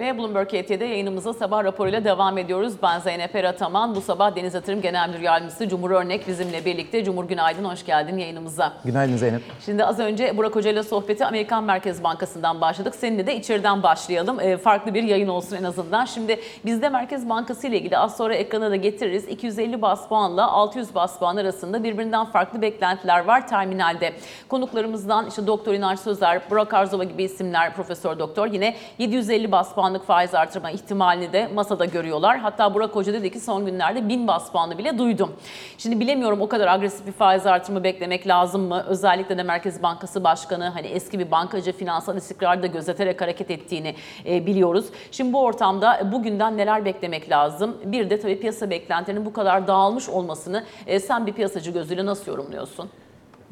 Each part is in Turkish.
Ve Bloomberg KT'de yayınımıza sabah raporuyla devam ediyoruz. Ben Zeynep Erataman. Bu sabah Deniz Yatırım Genel Müdür Yardımcısı Cumhur Örnek bizimle birlikte. Cumhur Günaydın, hoş geldin yayınımıza. Günaydın Zeynep. Şimdi az önce Burak Hoca ile sohbeti Amerikan Merkez Bankası'ndan başladık. Seninle de içeriden başlayalım. E, farklı bir yayın olsun en azından. Şimdi bizde Merkez Bankası ile ilgili az sonra ekrana da getiririz. 250 bas puanla 600 bas puan arasında birbirinden farklı beklentiler var terminalde. Konuklarımızdan işte Doktor İnanç Sözer, Burak Arzova gibi isimler, Profesör Doktor yine 750 bas puanlık faiz artırma ihtimalini de masada görüyorlar. Hatta Burak Hoca dedi ki son günlerde 1000 bas puanı bile duydum. Şimdi bilemiyorum o kadar agresif bir faiz artırımı beklemek lazım mı? Özellikle de Merkez Bankası Başkanı hani eski bir bankacı finansal istikrarı da gözeterek hareket ettiğini e, biliyoruz. Şimdi bu ortamda bugünden neler beklemek lazım? Bir de tabii piyasa beklentilerinin bu kadar dağılmış olmasını e, sen bir piyasacı gözüyle nasıl yorumluyorsun?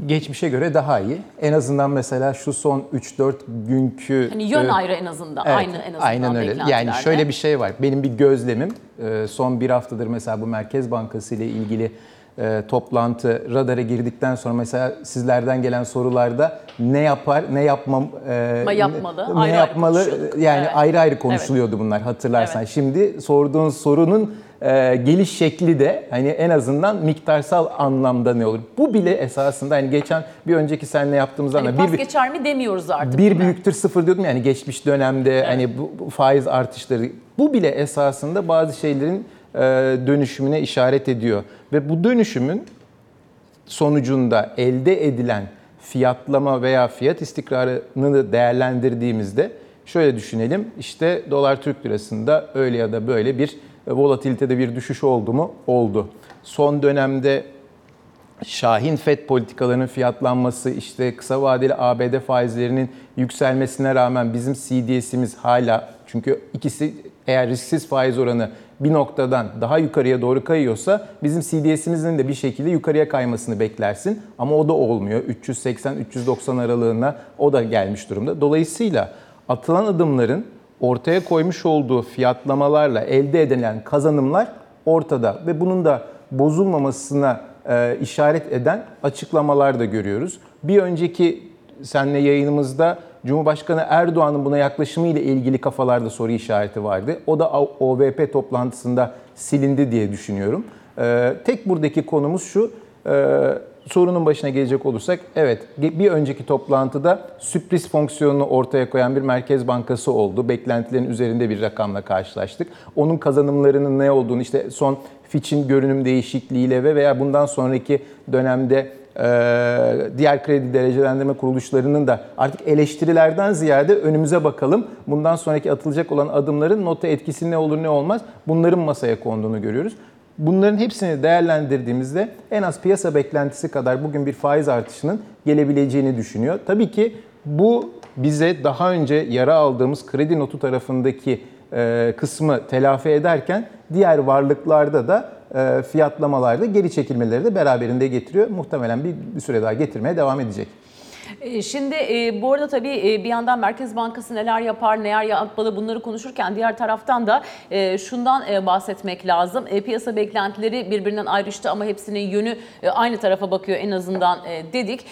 Geçmişe göre daha iyi. En azından mesela şu son 3-4 günkü... Hani yön e, ayrı en azından. Evet, aynı en azından aynen öyle. Yani şöyle bir şey var. Benim bir gözlemim e, son bir haftadır mesela bu Merkez Bankası ile ilgili e, toplantı radara girdikten sonra mesela sizlerden gelen sorularda ne yapar, ne yapmam, e, Ma yapmalı, ne, ayrı ne ayrı yapmalı konuşuyorduk. yani Evet. ayrı ayrı konuşuluyordu bunlar hatırlarsan. Şimdi sorduğun sorunun e, geliş şekli de hani en azından miktarsal anlamda ne olur? Bu bile esasında hani geçen bir önceki seninle yaptığımız Hani anda pas bir, geçer mi demiyoruz artık. bir mi? büyüktür sıfır diyordum yani geçmiş dönemde hani bu, bu faiz artışları bu bile esasında bazı şeylerin e, dönüşümüne işaret ediyor ve bu dönüşümün sonucunda elde edilen fiyatlama veya fiyat istikrarını değerlendirdiğimizde şöyle düşünelim. İşte dolar Türk lirasında öyle ya da böyle bir volatilitede bir düşüş oldu mu? Oldu. Son dönemde Şahin FED politikalarının fiyatlanması, işte kısa vadeli ABD faizlerinin yükselmesine rağmen bizim CDS'imiz hala çünkü ikisi eğer risksiz faiz oranı bir noktadan daha yukarıya doğru kayıyorsa bizim CDS'imizin de bir şekilde yukarıya kaymasını beklersin. Ama o da olmuyor. 380-390 aralığına o da gelmiş durumda. Dolayısıyla atılan adımların ortaya koymuş olduğu fiyatlamalarla elde edilen kazanımlar ortada ve bunun da bozulmamasına e, işaret eden açıklamalar da görüyoruz. Bir önceki senle yayınımızda Cumhurbaşkanı Erdoğan'ın buna yaklaşımı ile ilgili kafalarda soru işareti vardı. O da OVP toplantısında silindi diye düşünüyorum. E, tek buradaki konumuz şu, e, sorunun başına gelecek olursak, evet bir önceki toplantıda sürpriz fonksiyonunu ortaya koyan bir merkez bankası oldu. Beklentilerin üzerinde bir rakamla karşılaştık. Onun kazanımlarının ne olduğunu işte son Fitch'in görünüm değişikliğiyle ve veya bundan sonraki dönemde diğer kredi derecelendirme kuruluşlarının da artık eleştirilerden ziyade önümüze bakalım. Bundan sonraki atılacak olan adımların nota etkisi ne olur ne olmaz bunların masaya konduğunu görüyoruz. Bunların hepsini değerlendirdiğimizde en az piyasa beklentisi kadar bugün bir faiz artışının gelebileceğini düşünüyor. Tabii ki bu bize daha önce yara aldığımız kredi notu tarafındaki e, kısmı telafi ederken diğer varlıklarda da e, fiyatlamalarda geri çekilmeleri de beraberinde getiriyor. Muhtemelen bir, bir süre daha getirmeye devam edecek. E, Şimdi e, bu arada tabii e, bir yandan Merkez Bankası neler yapar, neler yapmalı bunları konuşurken diğer taraftan da e, şundan bahsetmek lazım. Piyasa beklentileri birbirinden ayrıştı ama hepsinin yönü aynı tarafa bakıyor en azından dedik.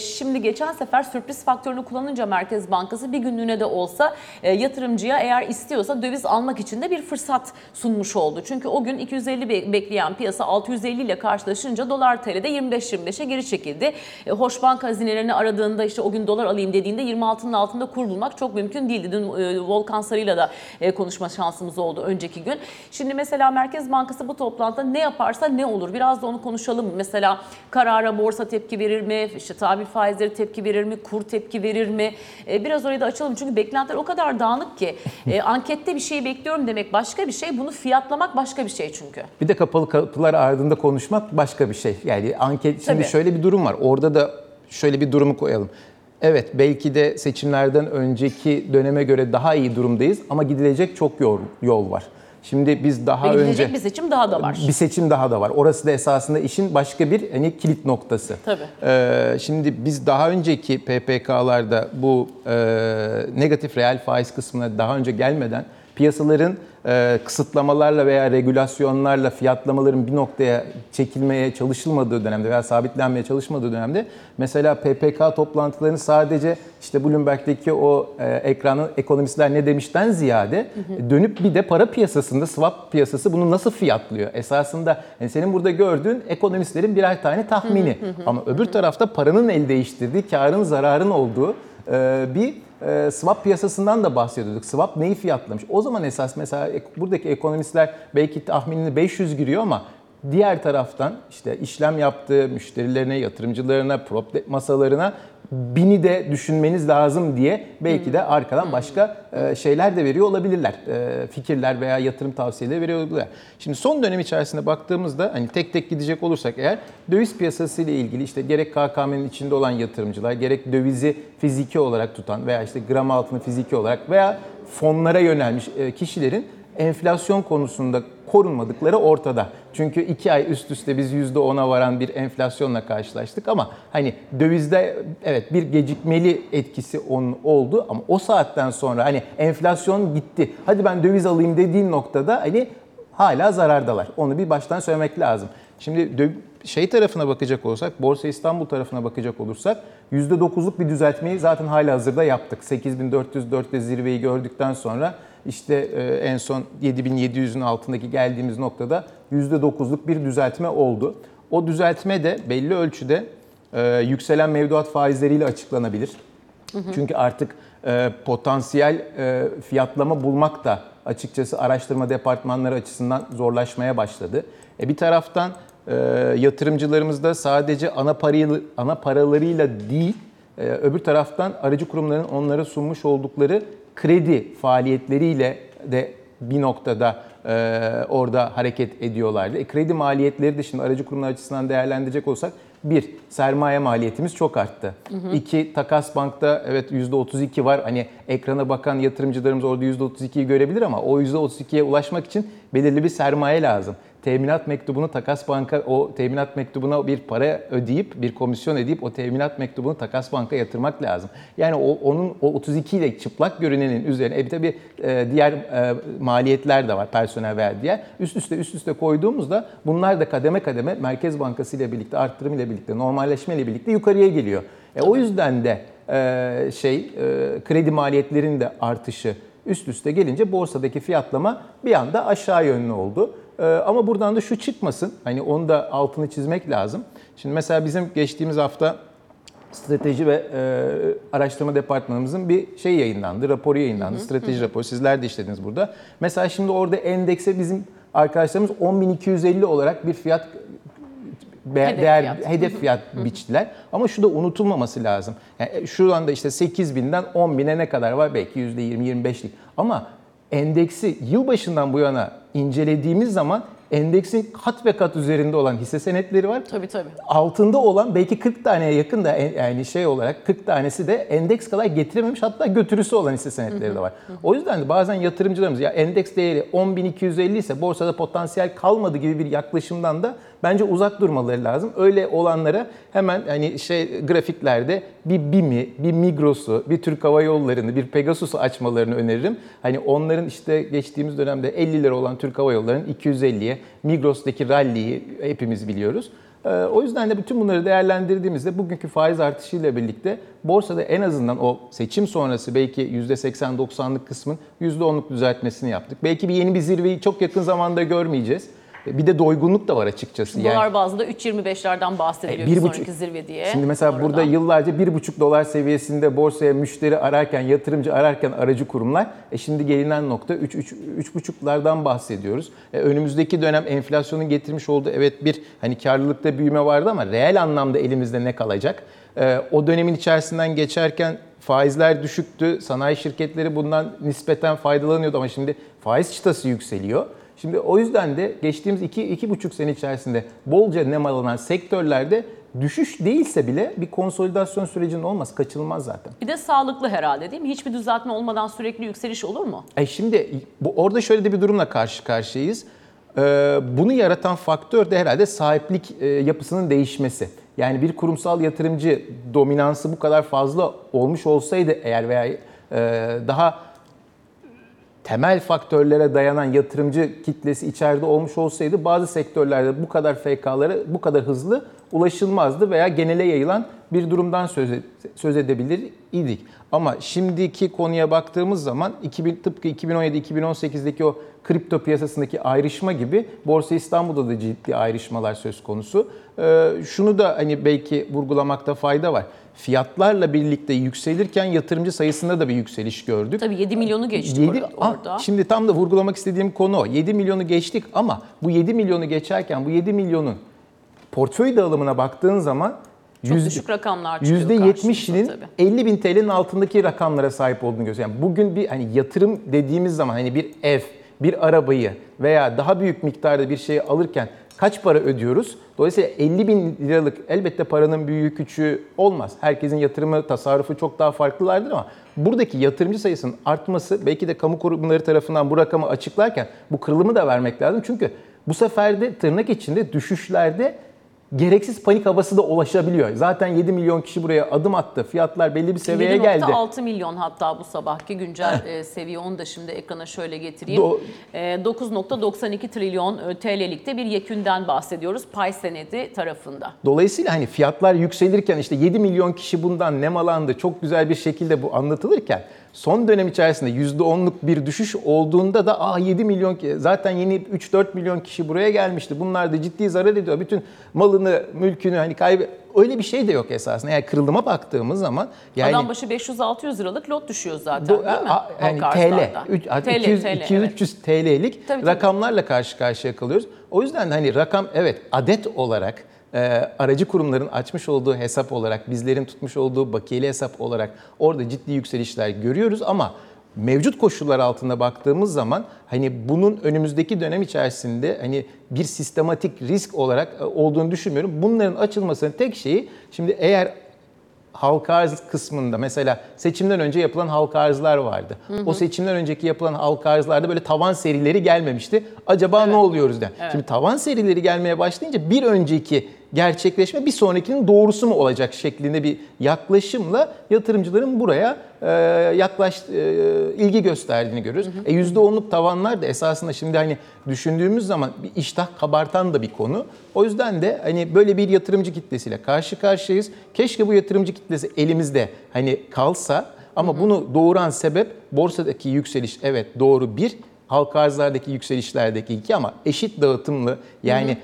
Şimdi geçen sefer sürpriz faktörünü kullanınca Merkez Bankası bir günlüğüne de olsa yatırımcıya eğer istiyorsa döviz almak için de bir fırsat sunmuş oldu. Çünkü o gün 250 be- bekleyen piyasa 650 ile karşılaşınca dolar TL'de 25-25'e geri çekildi. E, Hoş bank hazinelerini aradığında işte o gün dolar alayım dediğinde 26'nın altında kur bulmak çok mümkün değildi. Dün e, Volkan Sarı'yla da e, konuşma şansımız oldu önceki gün. Şimdi mesela Merkez Bankası bu toplantıda ne yaparsa ne olur? Biraz da onu konuşalım. Mesela karara borsa tepki verir mi? İşte tahvil faizleri tepki verir mi? Kur tepki verir mi? E, biraz orayı da açalım. Çünkü beklentiler o kadar dağınık ki. E, ankette bir şey bekliyorum demek başka bir şey. Bunu fiyatlamak başka bir şey çünkü. Bir de kapalı kapılar ardında konuşmak başka bir şey. Yani anket şimdi Tabii. şöyle bir durum var. Orada da şöyle bir durumu koyalım. Evet belki de seçimlerden önceki döneme göre daha iyi durumdayız ama gidilecek çok yol, yol var. Şimdi biz daha Ve önce bir seçim daha da var. bir seçim daha da var. Orası da esasında işin başka bir hani kilit noktası. Tabii. Ee, şimdi biz daha önceki PPK'larda bu e, negatif reel faiz kısmına daha önce gelmeden piyasaların e, kısıtlamalarla veya regülasyonlarla fiyatlamaların bir noktaya çekilmeye çalışılmadığı dönemde veya sabitlenmeye çalışmadığı dönemde mesela PPK toplantılarını sadece işte Bloomberg'deki o e, ekranın ekonomistler ne demişten ziyade dönüp bir de para piyasasında swap piyasası bunu nasıl fiyatlıyor? Esasında yani senin burada gördüğün ekonomistlerin birer tane tahmini ama öbür tarafta paranın el değiştirdiği, karın zararın olduğu bir e, swap piyasasından da bahsediyorduk. Swap neyi fiyatlamış? O zaman esas mesela buradaki ekonomistler belki tahminini 500 giriyor ama diğer taraftan işte işlem yaptığı müşterilerine, yatırımcılarına, prop masalarına bini de düşünmeniz lazım diye belki de arkadan başka e, şeyler de veriyor olabilirler. E, Fikirler veya yatırım tavsiyeleri veriyor olabilirler. Şimdi son dönem içerisinde baktığımızda hani tek tek gidecek olursak eğer döviz piyasası ile ilgili işte gerek KKM'nin içinde olan yatırımcılar gerek dövizi fiziki olarak tutan veya işte gram altını fiziki olarak veya fonlara yönelmiş e, kişilerin enflasyon konusunda korunmadıkları ortada. Çünkü iki ay üst üste biz %10'a varan bir enflasyonla karşılaştık ama hani dövizde evet bir gecikmeli etkisi onun oldu ama o saatten sonra hani enflasyon gitti. Hadi ben döviz alayım dediğin noktada hani hala zarardalar. Onu bir baştan söylemek lazım. Şimdi şey tarafına bakacak olursak, Borsa İstanbul tarafına bakacak olursak %9'luk bir düzeltmeyi zaten hala hazırda yaptık. 8404'te zirveyi gördükten sonra işte e, en son 7700'ün altındaki geldiğimiz noktada %9'luk bir düzeltme oldu. O düzeltme de belli ölçüde e, yükselen mevduat faizleriyle açıklanabilir. Çünkü artık e, potansiyel fiyatlama bulmak da açıkçası araştırma departmanları açısından zorlaşmaya başladı. Bir taraftan yatırımcılarımız da sadece ana parayı ana paralarıyla değil, öbür taraftan aracı kurumların onlara sunmuş oldukları kredi faaliyetleriyle de bir noktada e, orada hareket ediyorlardı. E, kredi maliyetleri de şimdi aracı kurumlar açısından değerlendirecek olsak bir, sermaye maliyetimiz çok arttı. İki, takas bankta evet %32 var. Hani ekrana bakan yatırımcılarımız orada %32'yi görebilir ama o %32'ye ulaşmak için belirli bir sermaye lazım. Teminat mektubunu takas banka o teminat mektubuna bir para ödeyip bir komisyon ödeyip o teminat mektubunu takas banka yatırmak lazım. Yani o onun o 32 ile çıplak görünenin üzerine e bir tabii e, diğer e, maliyetler de var personel veya diğer. Üst üste üst üste koyduğumuzda bunlar da kademe kademe Merkez Bankası ile birlikte arttırım ile birlikte normalleşme ile birlikte yukarıya geliyor. E, o yüzden de e, şey e, kredi maliyetlerinin de artışı üst üste gelince borsadaki fiyatlama bir anda aşağı yönlü oldu. Ee, ama buradan da şu çıkmasın. Hani onu da altını çizmek lazım. Şimdi mesela bizim geçtiğimiz hafta strateji ve e, araştırma departmanımızın bir şey yayınlandı, raporu yayınlandı. strateji raporu. Sizler de işlediniz burada. Mesela şimdi orada endekse bizim arkadaşlarımız 10.250 olarak bir fiyat be- Hedef değer fiyat. hedef fiyat biçtiler. Ama şu da unutulmaması lazım. Yani şu anda işte 8000'den 10.000'e ne kadar var? Belki %20-25'lik. Ama endeksi yılbaşından bu yana incelediğimiz zaman endeksin kat ve kat üzerinde olan hisse senetleri var. Tabii tabii. Altında olan belki 40 taneye yakın da yani şey olarak 40 tanesi de endeks kadar getirememiş hatta götürüsü olan hisse senetleri de var. O yüzden de bazen yatırımcılarımız ya endeks değeri 10.250 ise borsada potansiyel kalmadı gibi bir yaklaşımdan da bence uzak durmaları lazım. Öyle olanlara hemen hani şey grafiklerde bir BİM'i, bir Migros'u, bir Türk Hava Yolları'nı, bir Pegasus'u açmalarını öneririm. Hani onların işte geçtiğimiz dönemde 50 lira olan Türk Hava Yolları'nın 250'ye, Migros'taki rally'yi hepimiz biliyoruz. Ee, O yüzden de bütün bunları değerlendirdiğimizde bugünkü faiz artışıyla birlikte borsada en azından o seçim sonrası belki %80-90'lık kısmın %10'luk düzeltmesini yaptık. Belki bir yeni bir zirveyi çok yakın zamanda görmeyeceğiz. Bir de doygunluk da var açıkçası. Dolar bazında 3.25'lerden bahsediliyor E, bir, buçuk- zirve diye. Şimdi mesela Orada. burada yıllarca 1,5 dolar seviyesinde borsaya müşteri ararken, yatırımcı ararken aracı kurumlar, e şimdi gelinen nokta 3 3 3,5'lardan bahsediyoruz. E önümüzdeki dönem enflasyonun getirmiş olduğu evet bir hani karlılıkta büyüme vardı ama reel anlamda elimizde ne kalacak? E, o dönemin içerisinden geçerken faizler düşüktü. Sanayi şirketleri bundan nispeten faydalanıyordu ama şimdi faiz çıtası yükseliyor. Şimdi o yüzden de geçtiğimiz iki, iki buçuk sene içerisinde bolca nemalanan sektörlerde düşüş değilse bile bir konsolidasyon sürecinin olması kaçınılmaz zaten. Bir de sağlıklı herhalde değil mi? Hiçbir düzeltme olmadan sürekli yükseliş olur mu? E şimdi bu, orada şöyle de bir durumla karşı karşıyayız. Ee, bunu yaratan faktör de herhalde sahiplik e, yapısının değişmesi. Yani bir kurumsal yatırımcı dominansı bu kadar fazla olmuş olsaydı eğer veya e, daha temel faktörlere dayanan yatırımcı kitlesi içeride olmuş olsaydı bazı sektörlerde bu kadar FK'lara bu kadar hızlı ulaşılmazdı veya genele yayılan bir durumdan söz, söz edebilir idik. Ama şimdiki konuya baktığımız zaman 2000, tıpkı 2017-2018'deki o kripto piyasasındaki ayrışma gibi Borsa İstanbul'da da ciddi ayrışmalar söz konusu. Ee, şunu da hani belki vurgulamakta fayda var. Fiyatlarla birlikte yükselirken yatırımcı sayısında da bir yükseliş gördük. Tabii 7 milyonu geçti Yedi- orada. Ah. Şimdi tam da vurgulamak istediğim konu o. 7 milyonu geçtik ama bu 7 milyonu geçerken bu 7 milyonun portföy dağılımına baktığın zaman Çok yüzde- düşük rakamlar çıkıyor %70'inin karşımıza tabii. 50 bin TL'nin altındaki rakamlara sahip olduğunu gösteriyor. Yani bugün bir hani yatırım dediğimiz zaman hani bir ev, bir arabayı veya daha büyük miktarda bir şeyi alırken kaç para ödüyoruz? Dolayısıyla 50 bin liralık elbette paranın büyüğü küçüğü olmaz. Herkesin yatırımı, tasarrufu çok daha farklılardır ama buradaki yatırımcı sayısının artması belki de kamu kurumları tarafından bu rakamı açıklarken bu kırılımı da vermek lazım. Çünkü bu sefer de tırnak içinde düşüşlerde gereksiz panik havası da ulaşabiliyor. Zaten 7 milyon kişi buraya adım attı. Fiyatlar belli bir seviyeye geldi. 7.6 milyon hatta bu sabahki güncel e, seviye onu da şimdi ekrana şöyle getireyim. Do- E, 9.92 trilyon e, TL'likte bir yekünden bahsediyoruz pay senedi tarafında. Dolayısıyla hani fiyatlar yükselirken işte 7 milyon kişi bundan nemalandı çok güzel bir şekilde bu anlatılırken son dönem içerisinde %10'luk bir düşüş olduğunda da ah 7 milyon zaten yeni 3-4 milyon kişi buraya gelmişti. Bunlar da ciddi zarar ediyor. Bütün malını, mülkünü hani kaybı öyle bir şey de yok esasında. Yani kırılıma baktığımız zaman yani Adam başı 500-600 liralık lot düşüyor zaten Do- değil mi? a- yani TL, arzlarda. üç- TL, 200, TL, 200 evet. 300 TL'lik Tabii, tabii. rakamlarla karşı karşıya kalıyoruz. O yüzden hani rakam evet adet olarak aracı kurumların açmış olduğu hesap olarak, bizlerin tutmuş olduğu bakiyeli hesap olarak orada ciddi yükselişler görüyoruz ama mevcut koşullar altında baktığımız zaman hani bunun önümüzdeki dönem içerisinde hani bir sistematik risk olarak e, olduğunu düşünmüyorum. Bunların açılmasının tek şeyi şimdi eğer halka arz kısmında mesela seçimden önce yapılan halka arzlar vardı. O seçimden önceki yapılan halka arzlarda böyle tavan serileri gelmemişti. Acaba ne oluyoruz den. Şimdi tavan serileri gelmeye başlayınca bir önceki gerçekleşme bir sonrakinin doğrusu mu olacak şeklinde bir yaklaşımla yatırımcıların buraya e, yaklaş e, ilgi gösterdiğini görüyoruz. E %10'luk tavanlar da esasında şimdi hani düşündüğümüz zaman bir iştah kabartan da bir konu. O yüzden de hani böyle bir yatırımcı kitlesiyle karşı karşıyayız. Keşke bu yatırımcı kitlesi elimizde hani kalsa ama bunu doğuran sebep borsadaki yükseliş evet doğru bir halka arzlardaki yükselişlerdeki iki ama eşit dağıtımlı yani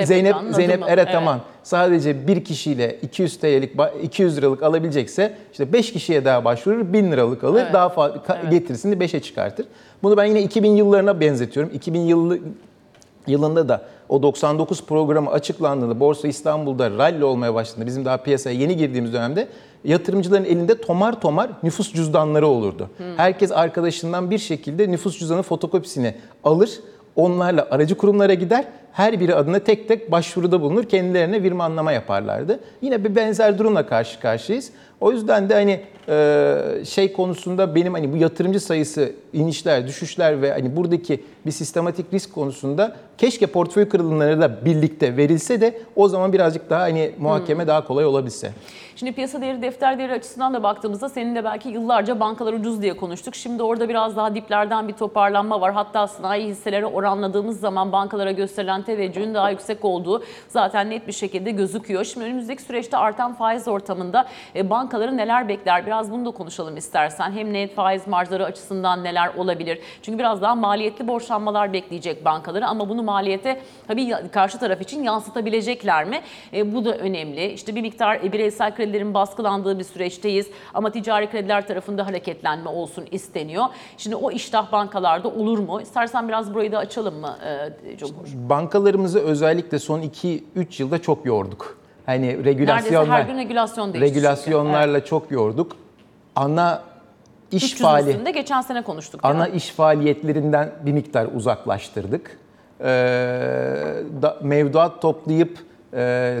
e, Zeynep Zeynep Erataman sadece bir kişiyle 200 TL'lik ba- 200 liralık alabilecekse işte 5 kişiye daha başvurur 1000 liralık alır Evet. daha fazla getirisini 5'e çıkartır. Bunu ben yine 2000 yıllarına benzetiyorum. 2000 yılı yılında da o 99 programı açıklandığında Borsa İstanbul'da rally olmaya başladığında bizim daha piyasaya yeni girdiğimiz dönemde yatırımcıların elinde tomar tomar nüfus cüzdanları olurdu. Herkes arkadaşından bir şekilde nüfus cüzdanı fotokopisini alır. Onlarla aracı kurumlara gider. Her biri adına tek tek başvuruda bulunur. Kendilerine virmanlama yaparlardı. Yine bir benzer durumla karşı karşıyayız. O yüzden de hani şey konusunda benim hani bu yatırımcı sayısı inişler, düşüşler ve hani buradaki bir sistematik risk konusunda keşke portföy kırılımları da birlikte verilse de o zaman birazcık daha hani muhakeme daha kolay olabilse. Şimdi piyasa değeri, defter değeri açısından da baktığımızda seninle belki yıllarca bankalar ucuz diye konuştuk. Şimdi orada biraz daha diplerden bir toparlanma var. Hatta sanayi hisselere oranladığımız zaman bankalara gösterilen teveccühün daha yüksek olduğu zaten net bir şekilde gözüküyor. Şimdi önümüzdeki süreçte artan faiz ortamında e, bankaları neler bekler? Biraz bunu da konuşalım istersen. Hem net faiz marjları açısından neler olabilir? Çünkü biraz daha maliyetli borçlanmalar bekleyecek bankaları ama bunu maliyete tabii karşı taraf için yansıtabilecekler mi? E, bu da önemli. İşte bir miktar e, bireysel kredilerin baskılandığı bir süreçteyiz ama ticari krediler tarafında hareketlenme olsun isteniyor. Şimdi o iştah bankalarda olur mu? İstersen biraz burayı da açalım mı e, Cumhur? Bankalarımızı özellikle son 2-3 yılda çok yorduk. Hani Neredeyse regülasyonlar, her gün regülasyon değişti. çünkü. regülasyonlarla çok yorduk. Ana iş 300 faaliyeti üstünde geçen sene konuştuk. ana iş faaliyetlerinden bir miktar uzaklaştırdık. Ee, da, mevduat toplayıp e,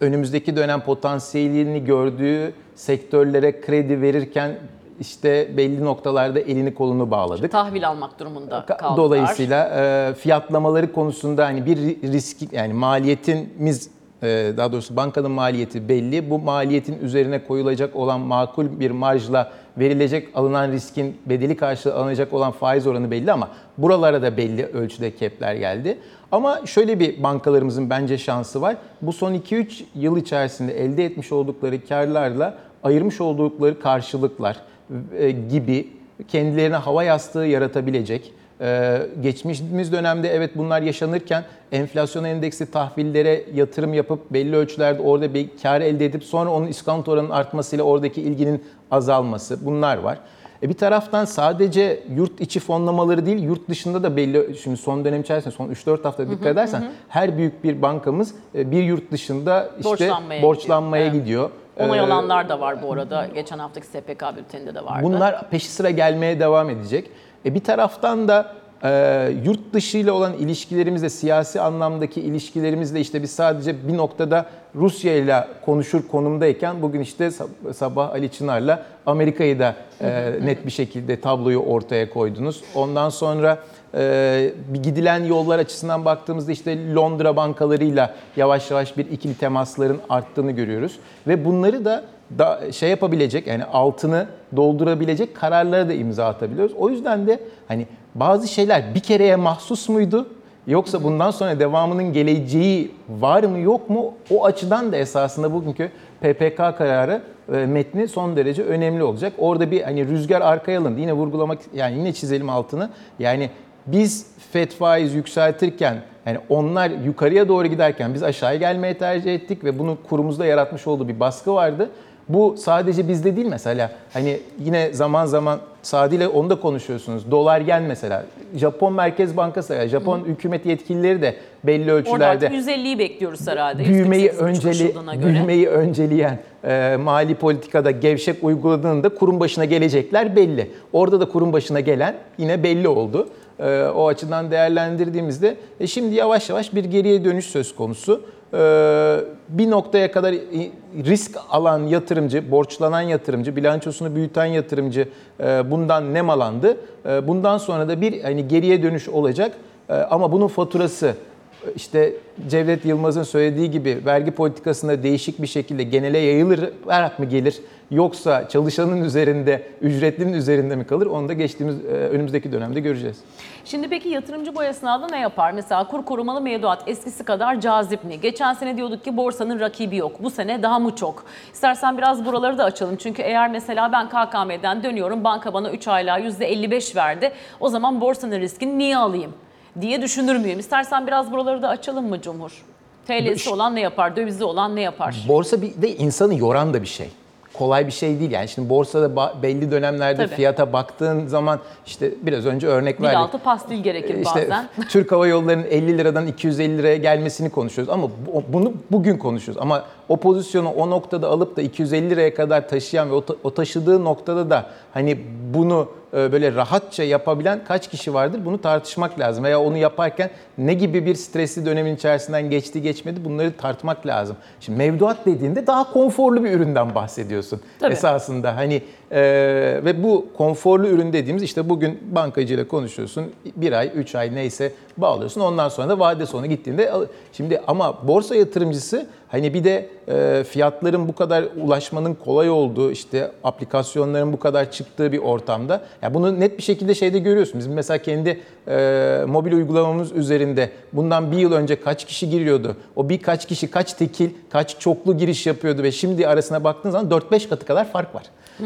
önümüzdeki dönem potansiyelini gördüğü sektörlere kredi verirken işte belli noktalarda elini kolunu bağladık. Tahvil almak durumunda Ka- kaldılar. Dolayısıyla e, fiyatlamaları konusunda hani bir ri- risk yani maliyetimiz daha doğrusu bankanın maliyeti belli. Bu maliyetin üzerine koyulacak olan makul bir marjla verilecek alınan riskin bedeli karşılığı alınacak olan faiz oranı belli ama buralara da belli ölçüde kepler geldi. Ama şöyle bir bankalarımızın bence şansı var. Bu son 2-3 yıl içerisinde elde etmiş oldukları karlarla ayırmış oldukları karşılıklar e, gibi kendilerine hava yastığı yaratabilecek ee, geçmişimiz dönemde evet bunlar yaşanırken enflasyon endeksi tahvillere yatırım yapıp belli ölçülerde orada bir kar elde edip sonra onun iskonto oranının artmasıyla oradaki ilginin azalması bunlar var. E bir taraftan sadece yurt içi fonlamaları değil, yurt dışında da belli, şimdi son dönem içerisinde son 3-4 hafta dikkat edersen her büyük bir bankamız e, bir yurt dışında işte Borçlanmaya borçlanmaya, gidiyor. gidiyor. Onay Ee, alanlar da var bu arada. Geçen haftaki SPK bülteninde de vardı. Bunlar peşi sıra gelmeye devam edecek. E bir taraftan da e, yurt dışı ile olan ilişkilerimizde, siyasi anlamdaki ilişkilerimizde işte biz sadece bir noktada Rusya ile konuşur konumdayken bugün işte sab- sabah Ali Çınar'la Amerika'yı da e, net bir şekilde tabloyu ortaya koydunuz. Ondan sonra e, bir gidilen yollar açısından baktığımızda işte Londra bankalarıyla yavaş yavaş bir ikili temasların arttığını görüyoruz. Ve bunları da da şey yapabilecek yani altını doldurabilecek kararlara da imza atabiliyoruz. O yüzden de hani bazı şeyler bir kereye mahsus muydu? Yoksa bundan sonra devamının geleceği var mı yok mu? O açıdan da esasında bugünkü PPK kararı e, metni son derece önemli olacak. Orada bir hani rüzgar arkaya alındı. Yine vurgulamak yani yine çizelim altını. Yani biz FED faiz yükseltirken yani onlar yukarıya doğru giderken biz aşağıya gelmeye tercih ettik ve bunu kurumuzda yaratmış olduğu bir baskı vardı. Bu sadece bizde değil mesela. Hani yine zaman zaman Sadi ile onu da konuşuyorsunuz. Dolar yen mesela. Japon Merkez Bankası, yani Japon hükümet yetkilileri de belli Orada ölçülerde artık 150'yi bekliyoruz herhalde. büyümeyi 148,5 önceli büyümeyi önceleyen e, mali politikada gevşek uyguladığında kurum başına gelecekler belli. Orada da kurum başına gelen yine belli oldu. E, o açıdan değerlendirdiğimizde e, şimdi yavaş yavaş bir geriye dönüş söz konusu. E, bir noktaya kadar risk alan yatırımcı, borçlanan yatırımcı, bilançosunu büyüten yatırımcı e, bundan nemalandı. E, bundan sonra da bir hani geriye dönüş olacak. E, ama bunun faturası işte Cevdet Yılmaz'ın söylediği gibi vergi politikasında değişik bir şekilde genele yayılarak mı gelir yoksa çalışanın üzerinde, ücretlinin üzerinde mi kalır onu da geçtiğimiz e, önümüzdeki dönemde göreceğiz. Şimdi peki yatırımcı bu esnada ne yapar? Mesela kur korumalı mevduat eskisi kadar cazip mi? Geçen sene diyorduk ki borsanın rakibi yok. Bu sene daha mı çok? İstersen biraz buraları da açalım. Çünkü eğer mesela ben KKM'den dönüyorum banka bana 3 aylığa %55 verdi. O zaman borsanın riskini niye alayım diye düşünür müyüm? İstersen biraz buraları da açalım mı Cumhur? TL'si olan ne yapar? Dövizi olan ne yapar? Borsa bir de insanı yoran da bir şey. Kolay bir şey değil yani. Şimdi borsada belli dönemlerde Tabii. fiyata baktığın zaman işte biraz önce örnek Dil verdik. altı pastil gerekir İşte bazen. Türk Hava Yolları'nın 50 liradan 250 liraya gelmesini konuşuyoruz ama bu- bunu bugün konuşuyoruz. Ama o pozisyonu o noktada alıp da 250 liraya kadar taşıyan ve o, ta- o taşıdığı noktada da hani bunu böyle rahatça yapabilen kaç kişi vardır bunu tartışmak lazım. Veya onu yaparken ne gibi bir stresli dönemin içerisinden geçti geçmedi bunları tartmak lazım. Şimdi mevduat dediğinde daha konforlu bir üründen bahsediyorsun Tabii. esasında. Hani e, ve bu konforlu ürün dediğimiz işte bugün bankacıyla konuşuyorsun. Bir ay, üç ay neyse bağlıyorsun. Ondan sonra da vade sonu gittiğinde şimdi ama borsa yatırımcısı hani bir de e, fiyatların bu kadar ulaşmanın kolay olduğu işte aplikasyonların bu kadar çıktığı bir ortamda ya bunu net bir şekilde şeyde görüyorsun. Bizim mesela kendi e, mobil uygulamamız üzerinde bundan bir yıl önce kaç kişi giriyordu? O birkaç kişi kaç tekil, kaç çoklu giriş yapıyordu ve şimdi arasına baktığın zaman 4-5 katı kadar fark var.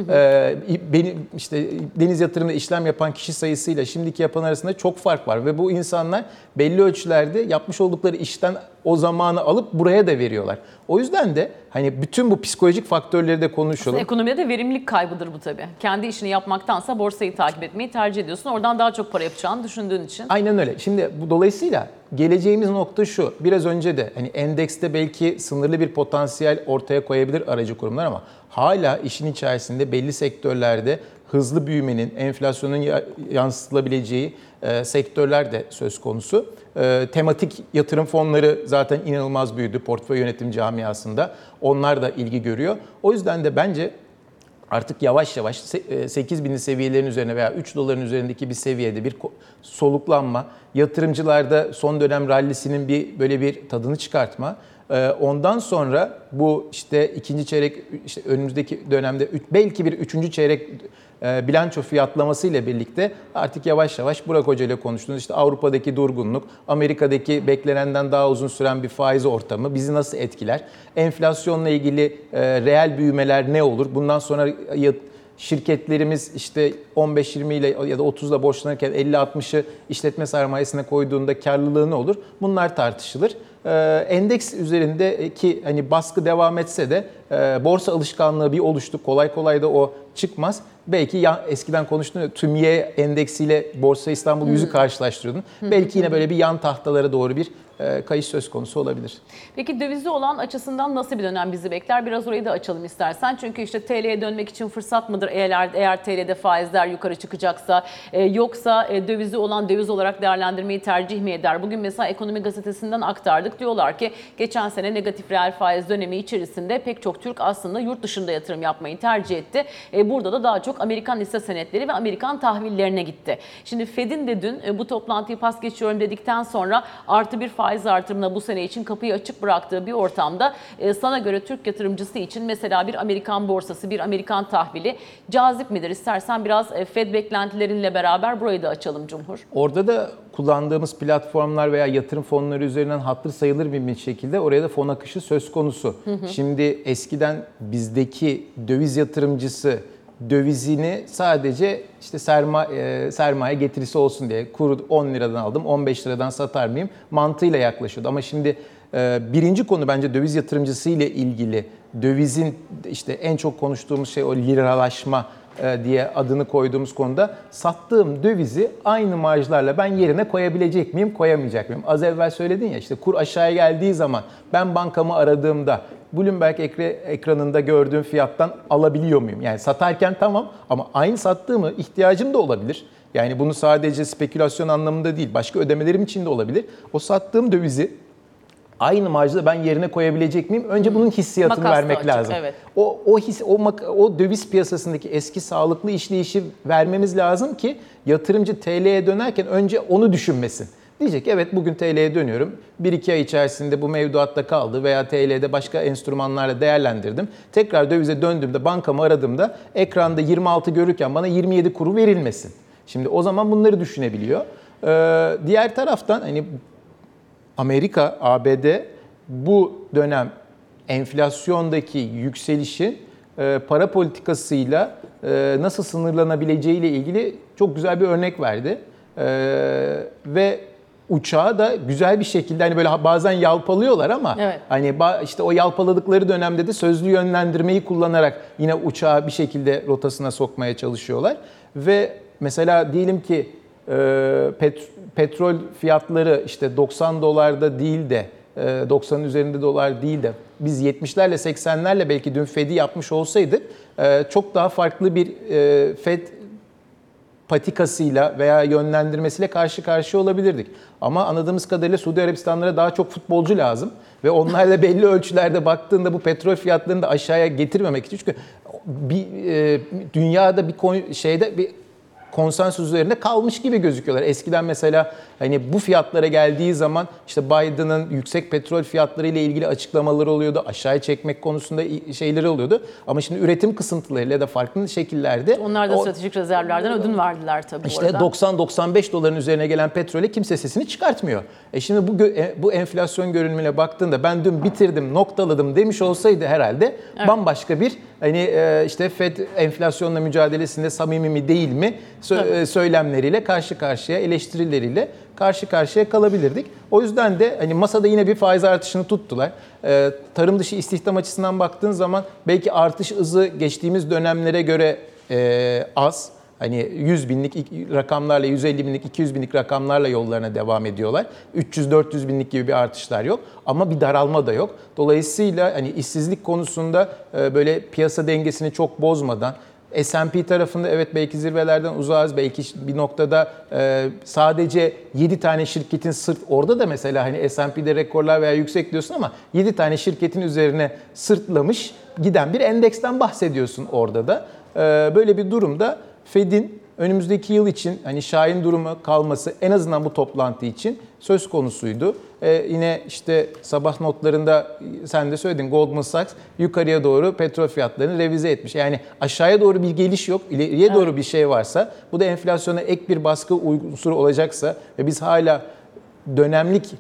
Ee, benim işte deniz yatırımında işlem yapan kişi sayısıyla şimdiki yapan arasında çok fark var ve bu insanlar belli ölçülerde yapmış oldukları işten o zamanı alıp buraya da veriyorlar. O yüzden de hani bütün bu psikolojik faktörleri de konuşalım. Ekonomide de verimlilik kaybıdır bu tabii. Kendi işini yapmaktansa borsayı takip etmeyi tercih ediyorsun. Oradan daha çok para yapacağını düşündüğün için. Aynen öyle. Şimdi bu dolayısıyla geleceğimiz nokta şu. Biraz önce de hani endekste belki sınırlı bir potansiyel ortaya koyabilir aracı kurumlar ama hala işin içerisinde belli sektörlerde hızlı büyümenin, enflasyonun ya- yansıtılabileceği e, sektörler de söz konusu. E, tematik yatırım fonları zaten inanılmaz büyüdü portföy yönetim camiasında. Onlar da ilgi görüyor. O yüzden de bence artık yavaş yavaş 8 bin seviyelerin üzerine veya 3 doların üzerindeki bir seviyede bir soluklanma, yatırımcılarda son dönem rallisinin bir böyle bir tadını çıkartma. Ee, Ondan sonra bu işte ikinci çeyrek işte önümüzdeki dönemde belki bir üçüncü çeyrek e, bilanço fiyatlaması ile birlikte artık yavaş yavaş Burak Hoca ile konuştuğunuz işte Avrupa'daki durgunluk, Amerika'daki beklenenden daha uzun süren bir faiz ortamı bizi nasıl etkiler? Enflasyonla ilgili e, reel büyümeler ne olur? Bundan sonra şirketlerimiz işte 15-20 ile ya da 30'la borçlanırken 50-60'ı işletme sermayesine koyduğunda karlılığı ne olur? Bunlar tartışılır. Ee, endeks üzerindeki hani baskı devam etse de e, borsa alışkanlığı bir oluştu. Kolay kolay da o çıkmaz. Belki ya, eskiden konuştuğum TÜMYE endeksiyle Borsa İstanbul yüzü karşılaştırıyordun. Belki yine böyle bir yan tahtalara doğru bir kayış söz konusu olabilir. Peki dövizli olan açısından nasıl bir dönem bizi bekler? Biraz orayı da açalım istersen. Çünkü işte TL'ye dönmek için fırsat mıdır eğer eğer TL'de faizler yukarı çıkacaksa e, yoksa e, dövizi olan döviz olarak değerlendirmeyi tercih mi eder? Bugün mesela Ekonomi Gazetesi'nden aktardık. Diyorlar ki geçen sene negatif reel faiz dönemi içerisinde pek çok Türk aslında yurt dışında yatırım yapmayı tercih etti. E, burada da daha çok Amerikan hisse senetleri ve Amerikan tahvillerine gitti. Şimdi Fed'in de dün e, bu toplantıyı pas geçiyorum dedikten sonra artı bir faiz artırımına bu sene için kapıyı açık bıraktığı bir ortamda e, sana göre Türk yatırımcısı için mesela bir Amerikan borsası, bir Amerikan tahvili cazip midir? İstersen biraz e, Fed beklentilerinle beraber burayı da açalım Cumhur. Orada da kullandığımız platformlar veya yatırım fonları üzerinden hatır sayılır bir şekilde oraya da fon akışı söz konusu. Şimdi eskiden bizdeki döviz yatırımcısı dövizini sadece işte sermaye, sermaye getirisi olsun diye kuru 10 liradan aldım 15 liradan satar mıyım mantığıyla yaklaşıyordu. Ama şimdi e, birinci konu bence döviz yatırımcısı ile ilgili dövizin işte en çok konuştuğumuz şey o liralaşma e, diye adını koyduğumuz konuda sattığım dövizi aynı marjlarla ben yerine koyabilecek miyim, koyamayacak mıyım? Az evvel söyledin ya işte kur aşağıya geldiği zaman ben bankamı aradığımda Bloomberg ekranında gördüğüm fiyattan alabiliyor muyum? Yani satarken tamam ama aynı sattığımı ihtiyacım da olabilir. Yani bunu sadece spekülasyon anlamında değil, başka ödemelerim için de olabilir. O sattığım dövizi aynı marjda ben yerine koyabilecek miyim? Önce bunun hissiyatını Makas da vermek açık, lazım. evet. O o his o mak- o döviz piyasasındaki eski sağlıklı işleyişi vermemiz lazım ki yatırımcı TL'ye dönerken önce onu düşünmesin. Diyecek evet bugün TL'ye dönüyorum. 1-2 ay içerisinde bu mevduatta kaldı veya TL'de başka enstrümanlarla değerlendirdim. Tekrar dövize döndüğümde bankamı aradığımda ekranda 26 görürken bana 27 kuru verilmesin. Şimdi o zaman bunları düşünebiliyor. Ee, diğer taraftan hani Amerika, ABD bu dönem enflasyondaki yükselişin e, para politikasıyla e, nasıl sınırlanabileceği ile ilgili çok güzel bir örnek verdi. E, ve uçağı da güzel bir şekilde hani böyle bazen yalpalıyorlar ama Evet. hani işte o yalpaladıkları dönemde de sözlü yönlendirmeyi kullanarak yine uçağı bir şekilde rotasına sokmaya çalışıyorlar. Ve mesela diyelim ki e, pet- petrol fiyatları işte 90 dolarda değil de e, 90'ın üzerinde dolar değil de biz 70'lerle 80'lerle belki dün Fed'i yapmış olsaydık e, çok daha farklı bir e, Fed patikasıyla veya yönlendirmesiyle karşı karşıya olabilirdik. Ama anladığımız kadarıyla Suudi Arabistanlara daha çok futbolcu lazım ve onlar da belli ölçülerde baktığında bu petrol fiyatlarını da aşağıya getirmemek için çünkü bir e, dünyada bir şeyde bir konsensus üzerinde kalmış gibi gözüküyorlar. Eskiden mesela hani bu fiyatlara geldiği zaman işte Biden'ın yüksek petrol fiyatları ile ilgili açıklamaları oluyordu. Aşağıya çekmek konusunda şeyleri oluyordu. Ama şimdi üretim kısıntılarıyla da farklı şekillerde Onlar da o- stratejik rezervlerden ödün verdiler tabii işte arada. 90-95 doların üzerine gelen petrole kimse sesini çıkartmıyor. E şimdi bu e, bu enflasyon görünümüne baktığında ben dün bitirdim, noktaladım demiş olsaydı herhalde bambaşka bir hani e, işte Fed enflasyonla mücadelesinde samimi mi değil mi sö- e, söylemleriyle karşı karşıya eleştirileriyle karşı karşıya kalabilirdik. O yüzden de hani masada yine bir faiz artışını tuttular. E, tarım dışı istihdam açısından baktığın zaman belki artış hızı geçtiğimiz dönemlere göre e, az. Hani 100 binlik ik- rakamlarla, 150 binlik, 200 binlik rakamlarla yollarına devam ediyorlar. 300-400 binlik gibi bir artışlar yok ama bir daralma da yok. Dolayısıyla hani işsizlik konusunda e, böyle piyasa dengesini çok bozmadan S&P tarafında evet belki zirvelerden uzağız. Belki bir noktada e, sadece 7 tane şirketin sırt orada da mesela hani S&P'de rekorlar veya yüksek diyorsun ama 7 tane şirketin üzerine sırtlamış giden bir endeksten bahsediyorsun orada da. E, böyle bir durumda Fed'in önümüzdeki yıl için hani Şahin durumu kalması en azından bu toplantı için söz konusuydu. Ee, yine işte sabah notlarında sen de söyledin Goldman Sachs yukarıya doğru petrol fiyatlarını revize etmiş. Yani aşağıya doğru bir geliş yok, ileriye doğru bir şey varsa bu da enflasyona ek bir baskı unsuru olacaksa ve biz hala dönemlik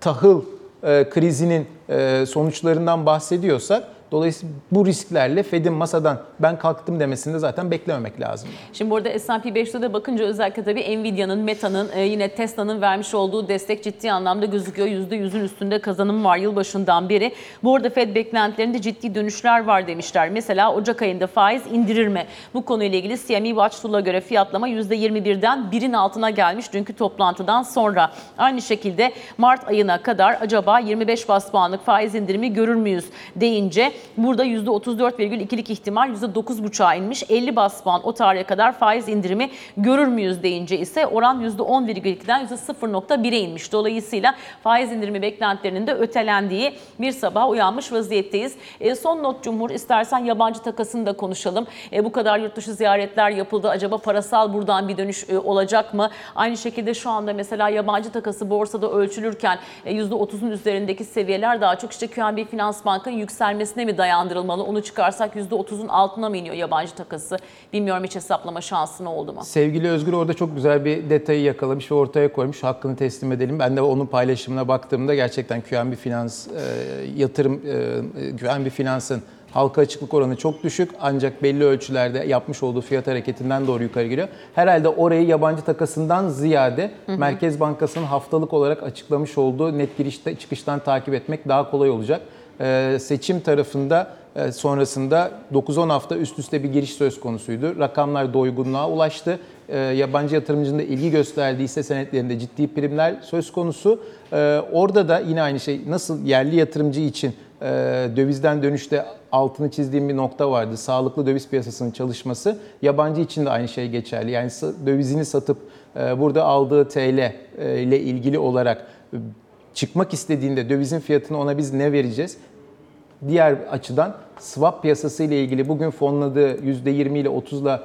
tahıl e, krizinin e, sonuçlarından bahsediyorsak dolayısıyla bu risklerle Fed'in masadan ben kalktım demesini de zaten beklememek lazım. Şimdi burada S&P 500'e de bakınca özellikle tabii Nvidia'nın, Meta'nın, e, yine Tesla'nın vermiş olduğu destek ciddi anlamda gözüküyor. %100'ün üstünde kazanım var yılbaşından beri. Bu arada Fed beklentilerinde ciddi dönüşler var demişler. Mesela Ocak ayında faiz indirir mi? Bu konuyla ilgili CME Watch Tool'a göre fiyatlama %21'den 1'in altına gelmiş dünkü toplantıdan sonra. Aynı şekilde Mart ayına kadar acaba 25 bas puanlık faiz indirimi görür müyüz deyince burada %34,2'lik ihtimal %9,5'a inmiş. 50 bas puan o tarihe kadar faiz indirimi görür müyüz deyince ise oran %10,2'den %0,1'e inmiş. Dolayısıyla faiz indirimi beklentilerinin de ötelendiği bir sabah uyanmış vaziyetteyiz. E, son not Cumhur istersen yabancı takasını da konuşalım. E, bu kadar yurt dışı ziyaretler yapıldı. Acaba parasal buradan bir dönüş e, olacak mı? Aynı şekilde şu anda mesela yabancı takası borsada ölçülürken e, %30'un üzerindeki seviyeler daha çok işte QNB Finans Bank'ın yükselmesine mi dayandırılmalı? Onu çıkarsak %30'un altına mı iniyor yabancı takası? Bilmiyorum hiç hesaplama şansın oldu mu? Sevgili Özgür orada çok güzel bir detayı yakalamış ve ortaya koymuş. Hakkını teslim edelim. Ben de onun paylaşımına baktığımda gerçekten QNB Finans e, yatırım e, QNB Finans'ın halka açıklık oranı çok düşük ancak belli ölçülerde yapmış olduğu fiyat hareketinden doğru yukarı giriyor. Herhalde orayı yabancı takasından ziyade Merkez Bankası'nın haftalık olarak açıklamış olduğu net girişte çıkıştan takip etmek daha kolay olacak. Ee, seçim tarafında e, sonrasında 9-10 hafta üst üste bir giriş söz konusuydu. Rakamlar doygunluğa ulaştı. Ee, yabancı yatırımcının da ilgi gösterdiği hisse senetlerinde ciddi primler söz konusu. Ee, orada da yine aynı şey nasıl yerli yatırımcı için e, dövizden dönüşte altını çizdiğim bir nokta vardı. Sağlıklı döviz piyasasının çalışması. Yabancı için de aynı şey geçerli. Yani dövizini satıp e, burada aldığı TL ile ilgili olarak çıkmak istediğinde dövizin fiyatını ona biz ne vereceğiz? Diğer açıdan swap piyasası ile ilgili bugün fonladığı %20 ile 30 ile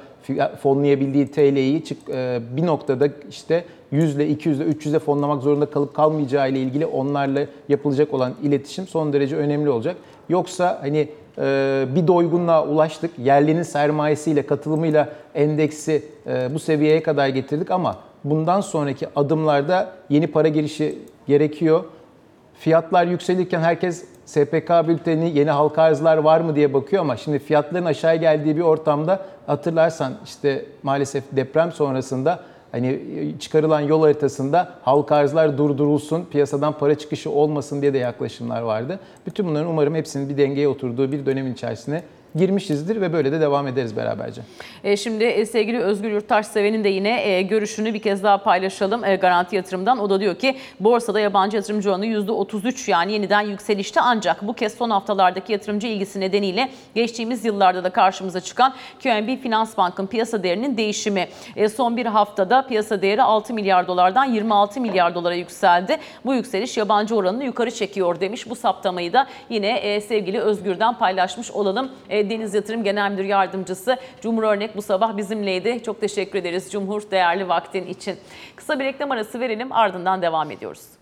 fonlayabildiği TL'yi e, bir noktada işte 100 ile 200 ile 300'e fonlamak zorunda kalıp kalmayacağı ile ilgili onlarla yapılacak olan iletişim son derece önemli olacak. Yoksa hani e, bir doygunluğa ulaştık. Yerlinin sermayesiyle, katılımıyla endeksi e, bu seviyeye kadar getirdik ama bundan sonraki adımlarda yeni para girişi gerekiyor. Fiyatlar yükselirken herkes SPK bülteni, yeni halka arzlar var mı diye bakıyor ama şimdi fiyatların aşağı geldiği bir ortamda hatırlarsan işte maalesef deprem sonrasında hani çıkarılan yol haritasında halka arzlar durdurulsun, piyasadan para çıkışı olmasın diye de yaklaşımlar vardı. Bütün bunların umarım hepsinin bir dengeye oturduğu bir dönemin içerisine girmişizdir ve böyle de devam ederiz beraberce. E, Şimdi e, sevgili Özgür Yurttaş Seven'in de yine e, görüşünü bir kez daha paylaşalım e, Garanti Yatırım'dan. O da diyor ki borsada yabancı yatırımcı oranı %33 yani yeniden yükselişte ancak bu kez son haftalardaki yatırımcı ilgisi nedeniyle geçtiğimiz yıllarda da karşımıza çıkan QNB Finans Bank'ın piyasa değerinin değişimi. E, Son bir haftada piyasa değeri 6 milyar dolardan 26 milyar dolara yükseldi. Bu yükseliş yabancı oranını yukarı çekiyor demiş. Bu saptamayı da yine sevgili Özgür'den paylaşmış olalım. E, Deniz Yatırım Genel Müdür Yardımcısı Cumhur Örnek bu sabah bizimleydi. Çok teşekkür ederiz Cumhur değerli vaktin için. Kısa bir reklam arası verelim ardından devam ediyoruz.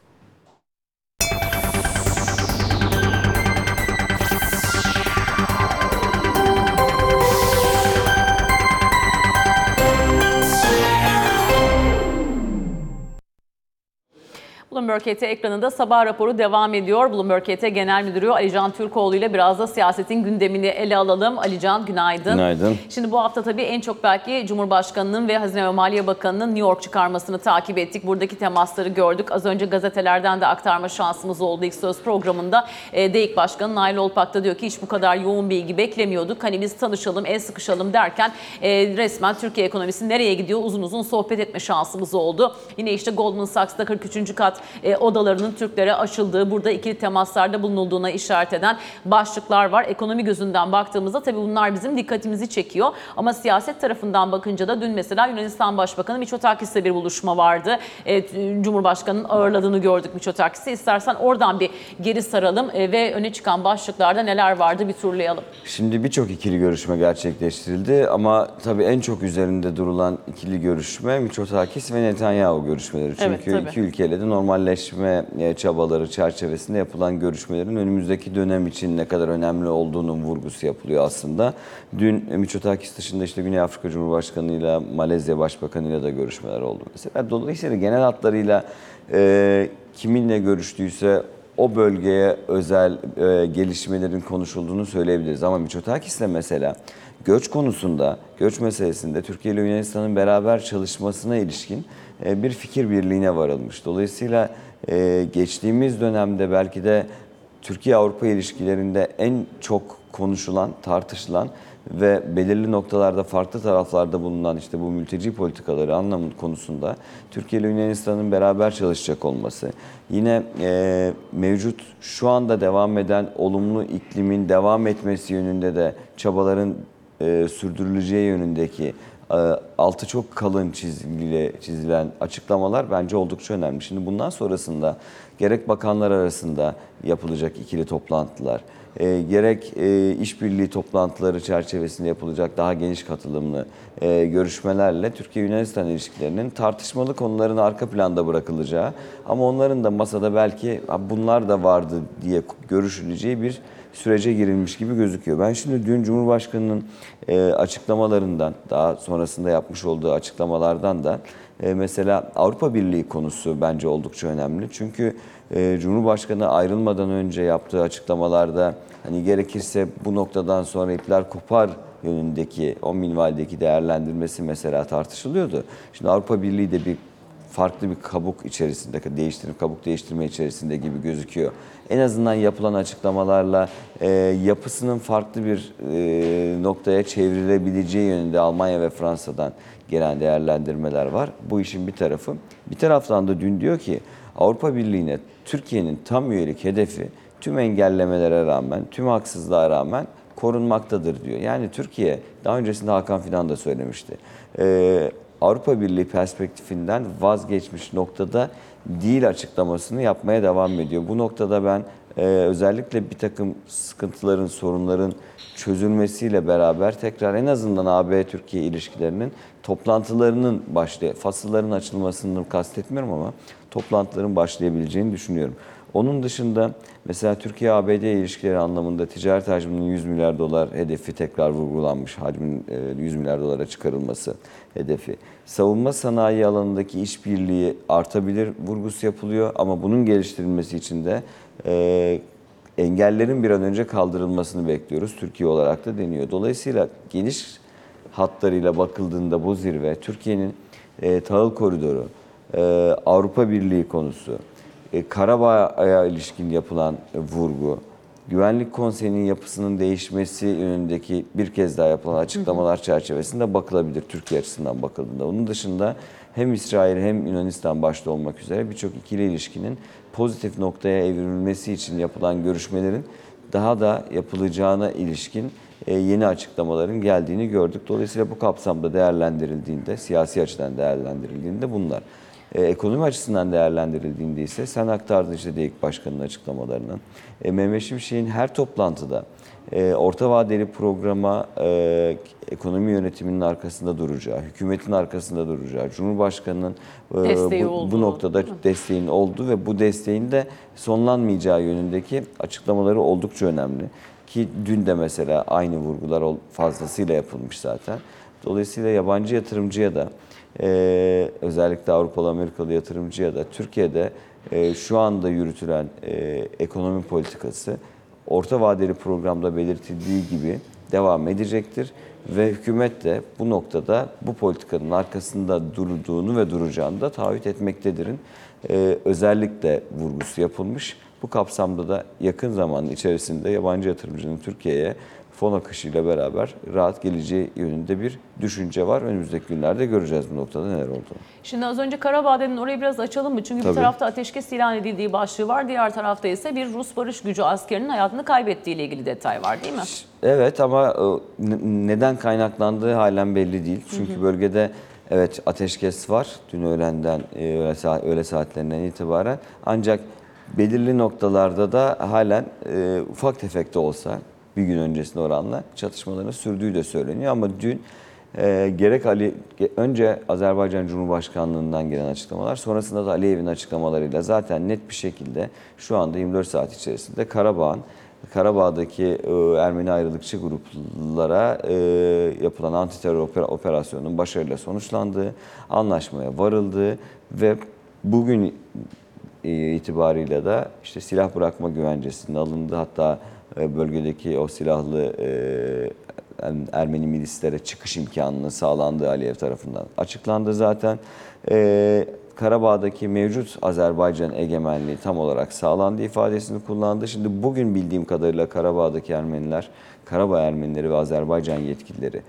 Bloomberg KT ekranında sabah raporu devam ediyor. Bloomberg KT Genel Müdürü Alican Türkoğlu ile biraz da siyasetin gündemini ele alalım. Alican günaydın. Günaydın. Şimdi bu hafta tabii en çok belki Cumhurbaşkanı'nın ve Hazine ve Maliye Bakanı'nın New York çıkarmasını takip ettik. Buradaki temasları gördük. Az önce gazetelerden de aktarma şansımız oldu ilk söz programında. E, DEİK Başkanı Nail Olpak da diyor ki hiç bu kadar yoğun bir ilgi beklemiyorduk. Hani biz tanışalım, el sıkışalım derken e, resmen Türkiye ekonomisi nereye gidiyor uzun uzun sohbet etme şansımız oldu. Yine işte Goldman Sachs'ta 43. kat e, odalarının Türklere açıldığı, burada ikili temaslarda bulunulduğuna işaret eden başlıklar var. Ekonomi gözünden baktığımızda tabii bunlar bizim dikkatimizi çekiyor. Ama siyaset tarafından bakınca da dün mesela Yunanistan Başbakanı Mitsotakis'le bir buluşma vardı. E, Cumhurbaşkanı'nın ağırladığını gördük Mitsotakis'i. İstersen oradan bir geri saralım e, ve öne çıkan başlıklarda neler vardı bir turlayalım. Şimdi birçok ikili görüşme gerçekleştirildi ama tabii en çok üzerinde durulan ikili görüşme Mitsotakis ve Netanyahu görüşmeleri. Evet, Çünkü tabii. iki ülkeyle de normalleşme e, çabaları çerçevesinde yapılan görüşmelerin önümüzdeki dönem için ne kadar önemli olduğunun vurgusu yapılıyor aslında. Dün e, Mitsotakis dışında işte Güney Afrika Cumhurbaşkanı'yla, Malezya Başbakanı'yla da görüşmeler oldu mesela. Dolayısıyla genel hatlarıyla e, kiminle görüştüyse o bölgeye özel e, gelişmelerin konuşulduğunu söyleyebiliriz. Ama Mitsotakis'le mesela göç konusunda, göç meselesinde Türkiye ile Yunanistan'ın beraber çalışmasına ilişkin bir fikir birliğine varılmış. Dolayısıyla e, geçtiğimiz dönemde belki de Türkiye-Avrupa ilişkilerinde en çok konuşulan, tartışılan ve belirli noktalarda farklı taraflarda bulunan işte bu mülteci politikaları anlamı konusunda Türkiye ile Yunanistan'ın beraber çalışacak olması, yine e, mevcut şu anda devam eden olumlu iklimin devam etmesi yönünde de çabaların e, sürdürüleceği yönündeki e, altı çok kalın çizgiyle çizilen açıklamalar bence oldukça önemli. Şimdi bundan sonrasında gerek bakanlar arasında yapılacak ikili toplantılar, e, gerek e, işbirliği toplantıları çerçevesinde yapılacak daha geniş katılımlı e, görüşmelerle Türkiye-Yunanistan ilişkilerinin tartışmalı konuların arka planda bırakılacağı ama onların da masada belki "Ha, bunlar da vardı diye görüşüleceği bir sürece girilmiş gibi gözüküyor. Ben şimdi dün Cumhurbaşkanı'nın e, açıklamalarından, daha sonrasında yapmış olduğu açıklamalardan da e, mesela Avrupa Birliği konusu bence oldukça önemli. Çünkü e, Cumhurbaşkanı ayrılmadan önce yaptığı açıklamalarda hani gerekirse bu noktadan sonra ipler kopar yönündeki o minvaldeki değerlendirmesi mesela tartışılıyordu. Şimdi Avrupa Birliği de bir farklı bir kabuk içerisinde, değiştirme, kabuk değiştirme içerisinde gibi gözüküyor. En azından yapılan açıklamalarla e, yapısının farklı bir e, noktaya çevrilebileceği yönünde Almanya ve Fransa'dan gelen değerlendirmeler var. Bu işin bir tarafı. Bir taraftan da dün diyor ki Avrupa Birliği'ne Türkiye'nin tam üyelik hedefi tüm engellemelere rağmen, tüm haksızlığa rağmen korunmaktadır diyor. Yani Türkiye, daha öncesinde Hakan Fidan da söylemişti. Ee, Avrupa Birliği perspektifinden vazgeçmiş noktada değil açıklamasını yapmaya devam ediyor. Bu noktada ben e, özellikle bir takım sıkıntıların, sorunların çözülmesiyle beraber tekrar en azından AB-Türkiye ilişkilerinin toplantılarının başlay fasılların açılmasını kastetmiyorum ama toplantıların başlayabileceğini düşünüyorum. Onun dışında mesela Türkiye-ABD ilişkileri anlamında ticaret hacminin 100 milyar dolar hedefi tekrar vurgulanmış. Hacmin e, 100 milyar dolara çıkarılması hedefi. Savunma sanayi alanındaki işbirliği artabilir vurgusu yapılıyor ama bunun geliştirilmesi için de e, engellerin bir an önce kaldırılmasını bekliyoruz. Türkiye olarak da deniyor. Dolayısıyla geniş hatlarıyla bakıldığında bu zirve Türkiye'nin e, tahıl koridoru, e, Avrupa Birliği konusu, e, Karabağ'a ilişkin yapılan vurgu, Güvenlik Konseyi'nin yapısının değişmesi yönündeki bir kez daha yapılan açıklamalar çerçevesinde bakılabilir Türkiye açısından bakıldığında. Onun dışında hem İsrail hem Yunanistan başta olmak üzere birçok ikili ilişkinin pozitif noktaya evrilmesi için yapılan görüşmelerin daha da yapılacağına ilişkin e, yeni açıklamaların geldiğini gördük. Dolayısıyla bu kapsamda değerlendirildiğinde, siyasi açıdan değerlendirildiğinde bunlar. E, ekonomi açısından değerlendirildiğinde ise sen aktardın işte DEİK Başkanı'nın açıklamalarını. E, Mehmet Şimşek'in her toplantıda e, orta vadeli programa e, ekonomi yönetiminin arkasında duracağı, hükümetin arkasında duracağı, Cumhurbaşkanı'nın e, bu, bu noktada desteğin olduğu ve bu desteğin de sonlanmayacağı yönündeki açıklamaları oldukça önemli. Ki dün de mesela aynı vurgular fazlasıyla yapılmış zaten. Dolayısıyla yabancı yatırımcıya da e, özellikle Avrupalı Amerikalı yatırımcıya da Türkiye'de e, şu anda yürütülen e, ekonomi politikası orta vadeli programda belirtildiği gibi devam edecektir. Ve hükümet de bu noktada bu politikanın arkasında durduğunu ve duracağını da taahhüt etmektedirin. E, özellikle vurgusu yapılmış. Bu kapsamda da yakın zaman içerisinde yabancı yatırımcının Türkiye'ye fon akışıyla beraber rahat geleceği yönünde bir düşünce var. Önümüzdeki günlerde göreceğiz bu noktada neler olduğunu. Şimdi az önce Karabağ dedin orayı biraz açalım mı? Çünkü Tabii. bir tarafta ateşkes ilan edildiği başlığı var. Diğer tarafta ise bir Rus barış gücü askerinin hayatını kaybettiği ile ilgili detay var değil mi? Evet ama e, neden kaynaklandığı halen belli değil. Çünkü bölgede evet ateşkes var dün öğlenden e, öğle saatlerinden itibaren. Ancak belirli noktalarda da halen e, ufak tefek de olsa bir gün öncesine oranla çatışmaların sürdüğü de söyleniyor. Ama dün e, gerek Ali önce Azerbaycan Cumhurbaşkanlığından gelen açıklamalar sonrasında da Aliyev'in açıklamalarıyla zaten net bir şekilde şu anda 24 saat içerisinde Karabağ'ın Karabağ'daki e, Ermeni ayrılıkçı gruplara e, yapılan antiterör opera- operasyonunun başarıyla sonuçlandığı, anlaşmaya varıldığı ve bugün e, itibarıyla da işte silah bırakma güvencesinin alındığı hatta bölgedeki o silahlı e, Ermeni milislere çıkış imkanının sağlandığı Aliyev tarafından açıklandı zaten. E, Karabağ'daki mevcut Azerbaycan egemenliği tam olarak sağlandı ifadesini kullandı. Şimdi bugün bildiğim kadarıyla Karabağ'daki Ermeniler, Karabağ Ermenileri ve Azerbaycan yetkilileri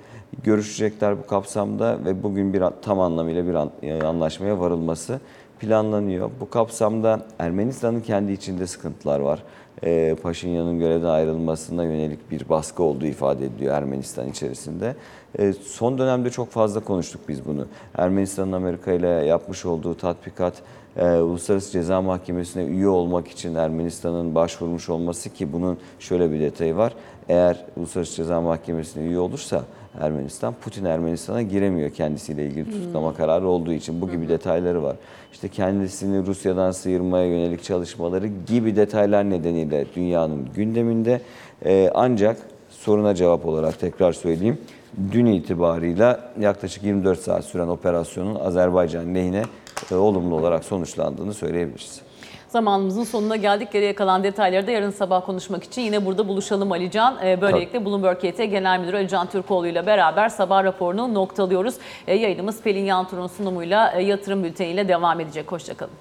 görüşecekler bu kapsamda ve bugün bir tam anlamıyla bir an- e, anlaşmaya varılması planlanıyor. Bu kapsamda Ermenistan'ın kendi içinde sıkıntılar var. E, Paşinyan'ın görevden ayrılmasına yönelik bir baskı olduğu ifade ediliyor Ermenistan içerisinde. E, son dönemde çok fazla konuştuk biz bunu. Ermenistan'ın Amerika ile yapmış olduğu tatbikat, e, Uluslararası Ceza Mahkemesi'ne üye olmak için Ermenistan'ın başvurmuş olması ki bunun şöyle bir detayı var. Eğer Uluslararası Ceza Mahkemesi'ne üye olursa Ermenistan, Putin Ermenistan'a giremiyor kendisiyle ilgili tutuklama kararı olduğu için. Bu gibi detayları var. İşte kendisini Rusya'dan sıyırmaya yönelik çalışmaları gibi detaylar nedeniyle dünyanın gündeminde. Ee, ancak soruna cevap olarak tekrar söyleyeyim. Dün itibarıyla yaklaşık 24 saat süren operasyonun Azerbaycan lehine e, olumlu olarak sonuçlandığını söyleyebiliriz. Zamanımızın sonuna geldik. Geriye kalan detayları da yarın sabah konuşmak için yine burada buluşalım Alican. Ee, Böylelikle Bloomberg KT Genel Müdürü Alican Türkoğlu ile beraber sabah raporunu noktalıyoruz. Ee, Yayınımız Pelin Yantur'un sunumuyla e, yatırım bülteniyle devam edecek. Hoşçakalın.